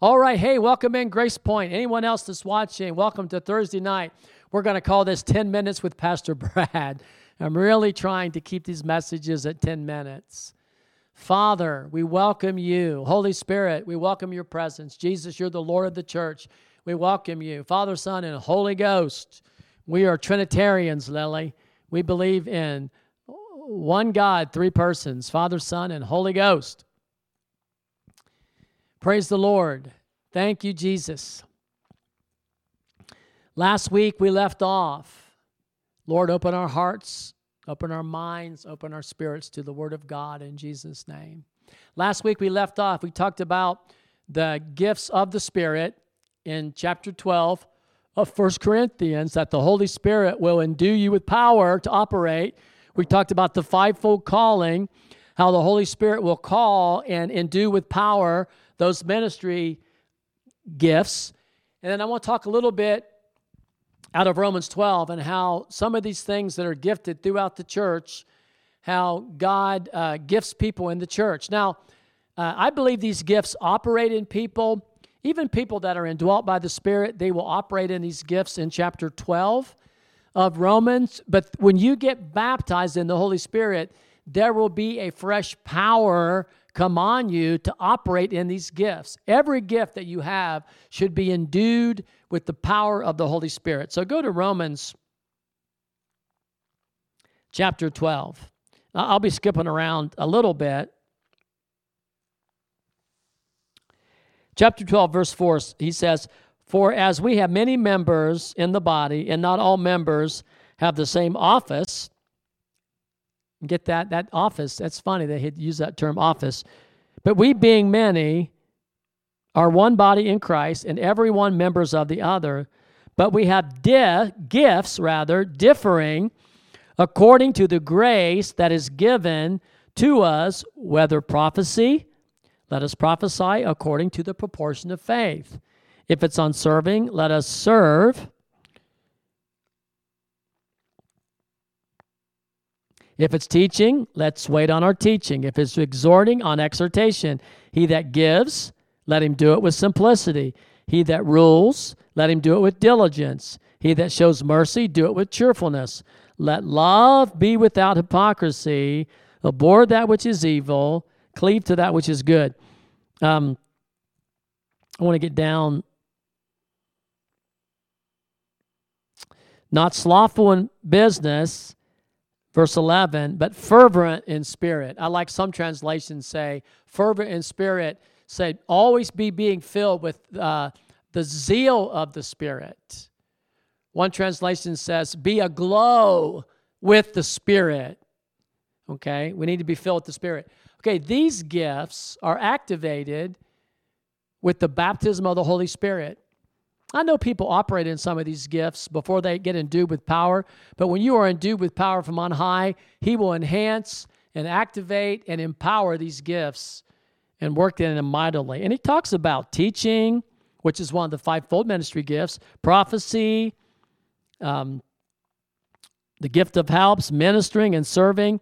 All right, hey, welcome in Grace Point. Anyone else that's watching, welcome to Thursday night. We're going to call this 10 Minutes with Pastor Brad. I'm really trying to keep these messages at 10 minutes. Father, we welcome you. Holy Spirit, we welcome your presence. Jesus, you're the Lord of the church. We welcome you. Father, Son, and Holy Ghost. We are Trinitarians, Lily. We believe in one God, three persons Father, Son, and Holy Ghost. Praise the Lord. Thank you, Jesus. Last week we left off. Lord, open our hearts, open our minds, open our spirits to the Word of God in Jesus' name. Last week we left off. We talked about the gifts of the Spirit in chapter 12 of First Corinthians that the Holy Spirit will endue you with power to operate. We talked about the fivefold calling, how the Holy Spirit will call and endue with power those ministry gifts. And then I want to talk a little bit out of Romans 12 and how some of these things that are gifted throughout the church, how God uh, gifts people in the church. Now, uh, I believe these gifts operate in people, even people that are indwelt by the Spirit, they will operate in these gifts in chapter 12 of Romans. But when you get baptized in the Holy Spirit, there will be a fresh power come on you to operate in these gifts. Every gift that you have should be endued with the power of the Holy Spirit. So go to Romans chapter 12. I'll be skipping around a little bit. Chapter 12, verse 4, he says, For as we have many members in the body, and not all members have the same office, Get that? That office, that's funny they had used that term office. But we being many are one body in Christ, and every one members of the other. But we have di- gifts, rather, differing according to the grace that is given to us, whether prophecy, let us prophesy according to the proportion of faith. If it's on serving, let us serve If it's teaching, let's wait on our teaching. If it's exhorting, on exhortation. He that gives, let him do it with simplicity. He that rules, let him do it with diligence. He that shows mercy, do it with cheerfulness. Let love be without hypocrisy. Abhor that which is evil. Cleave to that which is good. Um, I want to get down. Not slothful in business Verse 11, but fervent in spirit. I like some translations say, fervent in spirit, say, always be being filled with uh, the zeal of the Spirit. One translation says, be aglow with the Spirit. Okay, we need to be filled with the Spirit. Okay, these gifts are activated with the baptism of the Holy Spirit. I know people operate in some of these gifts before they get endued with power, but when you are endued with power from on high, He will enhance and activate and empower these gifts and work in them mightily. And He talks about teaching, which is one of the fivefold ministry gifts, prophecy, um, the gift of helps, ministering and serving,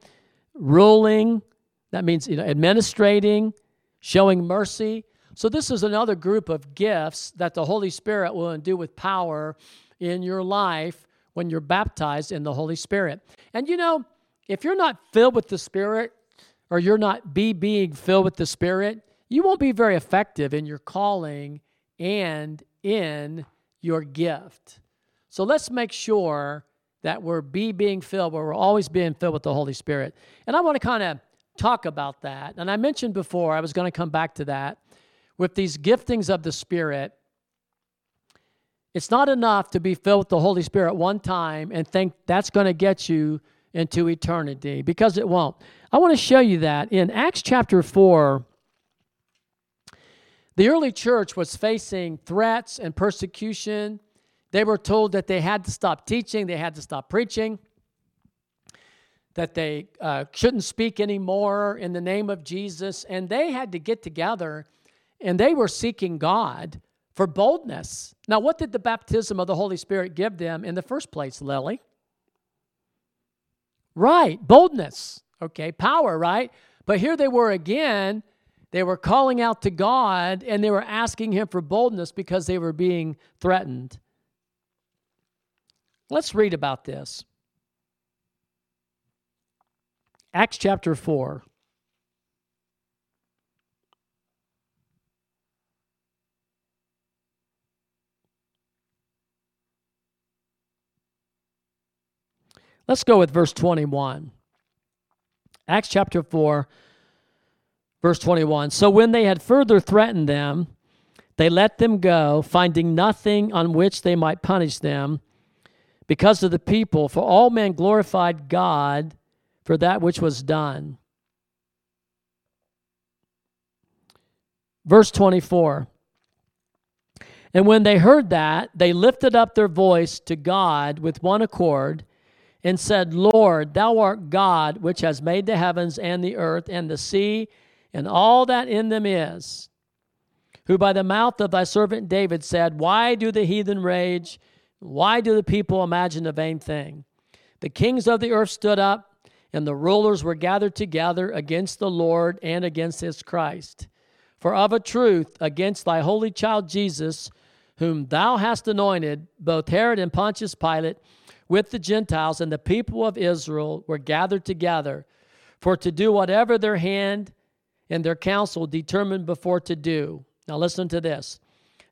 ruling. That means you know, administrating, showing mercy. So, this is another group of gifts that the Holy Spirit will endue with power in your life when you're baptized in the Holy Spirit. And you know, if you're not filled with the Spirit, or you're not be being filled with the Spirit, you won't be very effective in your calling and in your gift. So let's make sure that we're be being filled, where we're always being filled with the Holy Spirit. And I want to kind of talk about that. And I mentioned before, I was going to come back to that with these giftings of the Spirit, it's not enough to be filled with the Holy Spirit one time and think that's going to get you into eternity because it won't. I want to show you that in Acts chapter 4. The early church was facing threats and persecution. They were told that they had to stop teaching, they had to stop preaching, that they uh, shouldn't speak anymore in the name of Jesus, and they had to get together and they were seeking God for boldness. Now, what did the baptism of the Holy Spirit give them in the first place, Lily? Right, boldness. Okay, power, right? But here they were again They were calling out to God and they were asking Him for boldness because they were being threatened. Let's read about this. Acts chapter 4. Let's go with verse 21. Acts chapter 4, verse 21. So when they had further threatened them, they let them go, finding nothing on which they might punish them because of the people, for all men glorified God for that which was done. Verse 24. And when they heard that, they lifted up their voice to God with one accord and said, Lord, thou art God, which has made the heavens and the earth and the sea and all that in them is, who by the mouth of thy servant David said, Why do the heathen rage? Why do the people imagine a vain thing? The kings of the earth stood up, and the rulers were gathered together against the Lord and against his Christ. For of a truth, against thy holy child Jesus, whom thou hast anointed, both Herod and Pontius Pilate, with the Gentiles and the people of Israel, were gathered together for to do whatever their hand and their counsel determined before to do. Now, listen to this.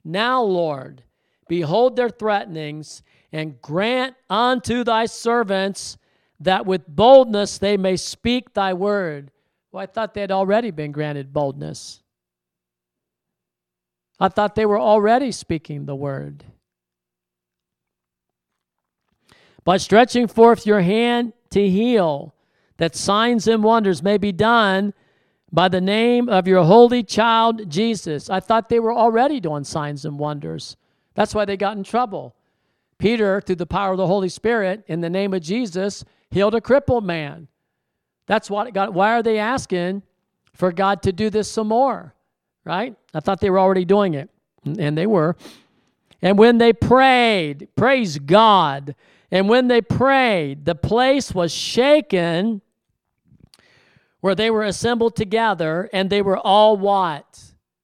Now, Lord, Behold their threatenings, and grant unto thy servants that with boldness they may speak thy word. Well, I thought they had already been granted boldness. I thought they were already speaking the word. By stretching forth your hand to heal, that signs and wonders may be done by the name of your holy child Jesus. I thought they were already doing signs and wonders. That's why they got in trouble. Peter, through the power of the Holy Spirit, in the name of Jesus, healed a crippled man. That's what God, Why are they asking for God to do this some more? Right? I thought they were already doing it, and they were. And when they prayed, praise God. And when they prayed, the place was shaken where they were assembled together, and they were all what?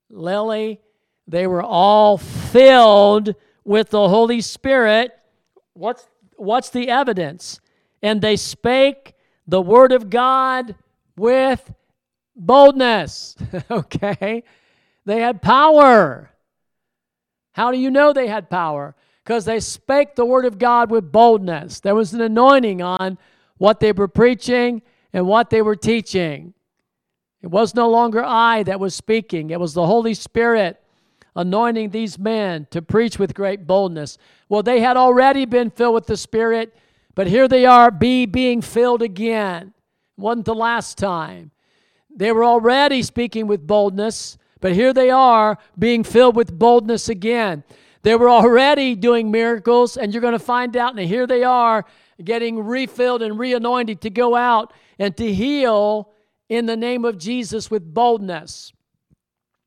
Lily, they were all filled with the Holy Spirit. What's, what's the evidence? And they spake the word of God with boldness. okay? They had power. How do you know they had power? Because they spake the word of God with boldness. There was an anointing on what they were preaching and what they were teaching. It was no longer I that was speaking, it was the Holy Spirit anointing these men to preach with great boldness. Well, they had already been filled with the Spirit, but here they are, be being filled again. Wasn't the last time. They were already speaking with boldness, but here they are being filled with boldness again. They were already doing miracles, and you're going to find out, and here they are getting refilled and reanointed to go out and to heal in the name of Jesus with boldness.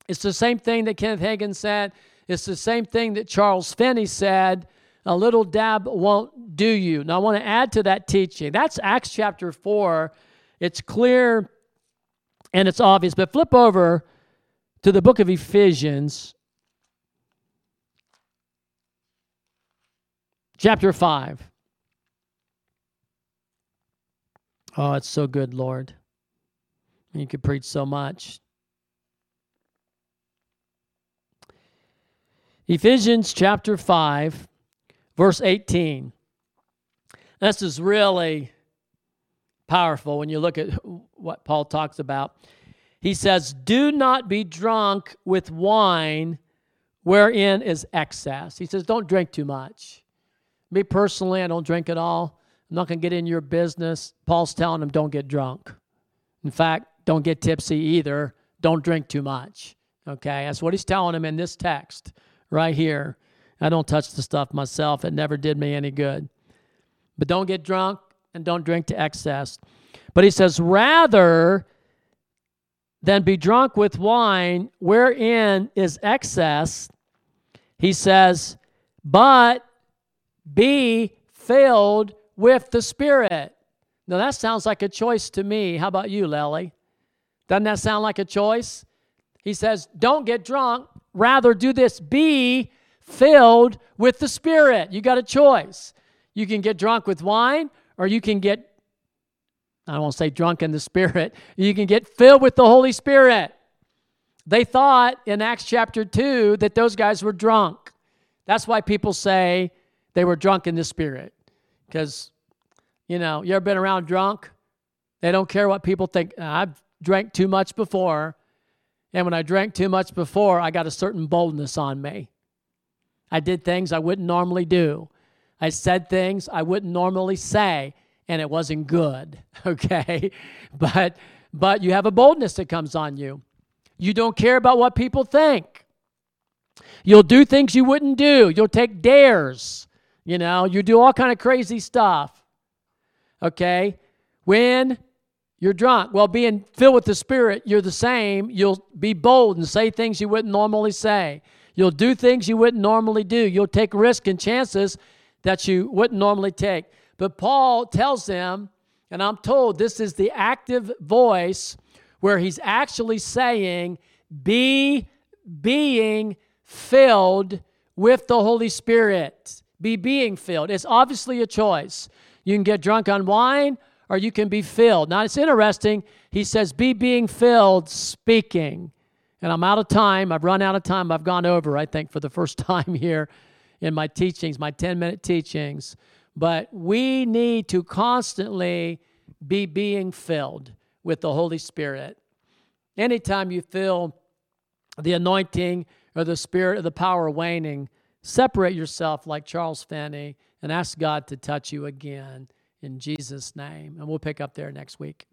It's the same thing that Kenneth Hagin said. It's the same thing that Charles Finney said. A little dab won't do you. Now, I want to add to that teaching. That's Acts chapter 4. It's clear and it's obvious. But flip over to the book of Ephesians, chapter 5. Oh, it's so good, Lord. You could preach so much. Ephesians chapter 5, verse 18. This is really powerful when you look at what Paul talks about. He says, Do not be drunk with wine wherein is excess. He says, Don't drink too much. Me personally, I don't drink at all. I'm not going to get in your business. Paul's telling them, Don't get drunk. In fact, don't get tipsy either. Don't drink too much. Okay, that's what he's telling them in this text right here. I don't touch the stuff myself. It never did me any good. But don't get drunk and don't drink to excess. But he says, rather than be drunk with wine wherein is excess, he says, but be filled with the Spirit. Now that sounds like a choice to me. How about you, Lely? Doesn't that sound like a choice? He says, don't get drunk. Rather, do this be filled with the Spirit. You got a choice. You can get drunk with wine, or you can get, I won't say drunk in the Spirit, you can get filled with the Holy Spirit. They thought in Acts chapter 2 that those guys were drunk. That's why people say they were drunk in the Spirit. Because, you know, you ever been around drunk? They don't care what people think. I've drank too much before. And when I drank too much before, I got a certain boldness on me. I did things I wouldn't normally do. I said things I wouldn't normally say, and it wasn't good. Okay? But but you have a boldness that comes on you. You don't care about what people think. You'll do things you wouldn't do. You'll take dares. You know, you do all kind of crazy stuff. Okay? When you're drunk, well, being filled with the Spirit, you're the same. You'll be bold and say things you wouldn't normally say. You'll do things you wouldn't normally do. You'll take risks and chances that you wouldn't normally take. But Paul tells them, and I'm told this is the active voice where he's actually saying, be being filled with the Holy Spirit. Be being filled. It's obviously a choice. You can get drunk on wine or you can be filled. Now, it's interesting. He says, be being filled, speaking. And I'm out of time. I've run out of time. I've gone over, I think, for the first time here in my teachings, my 10 minute teachings. But we need to constantly be being filled with the Holy Spirit. Anytime you feel the anointing or the spirit or the power waning, separate yourself like Charles Finney and ask God to touch you again in Jesus' name. And we'll pick up there next week.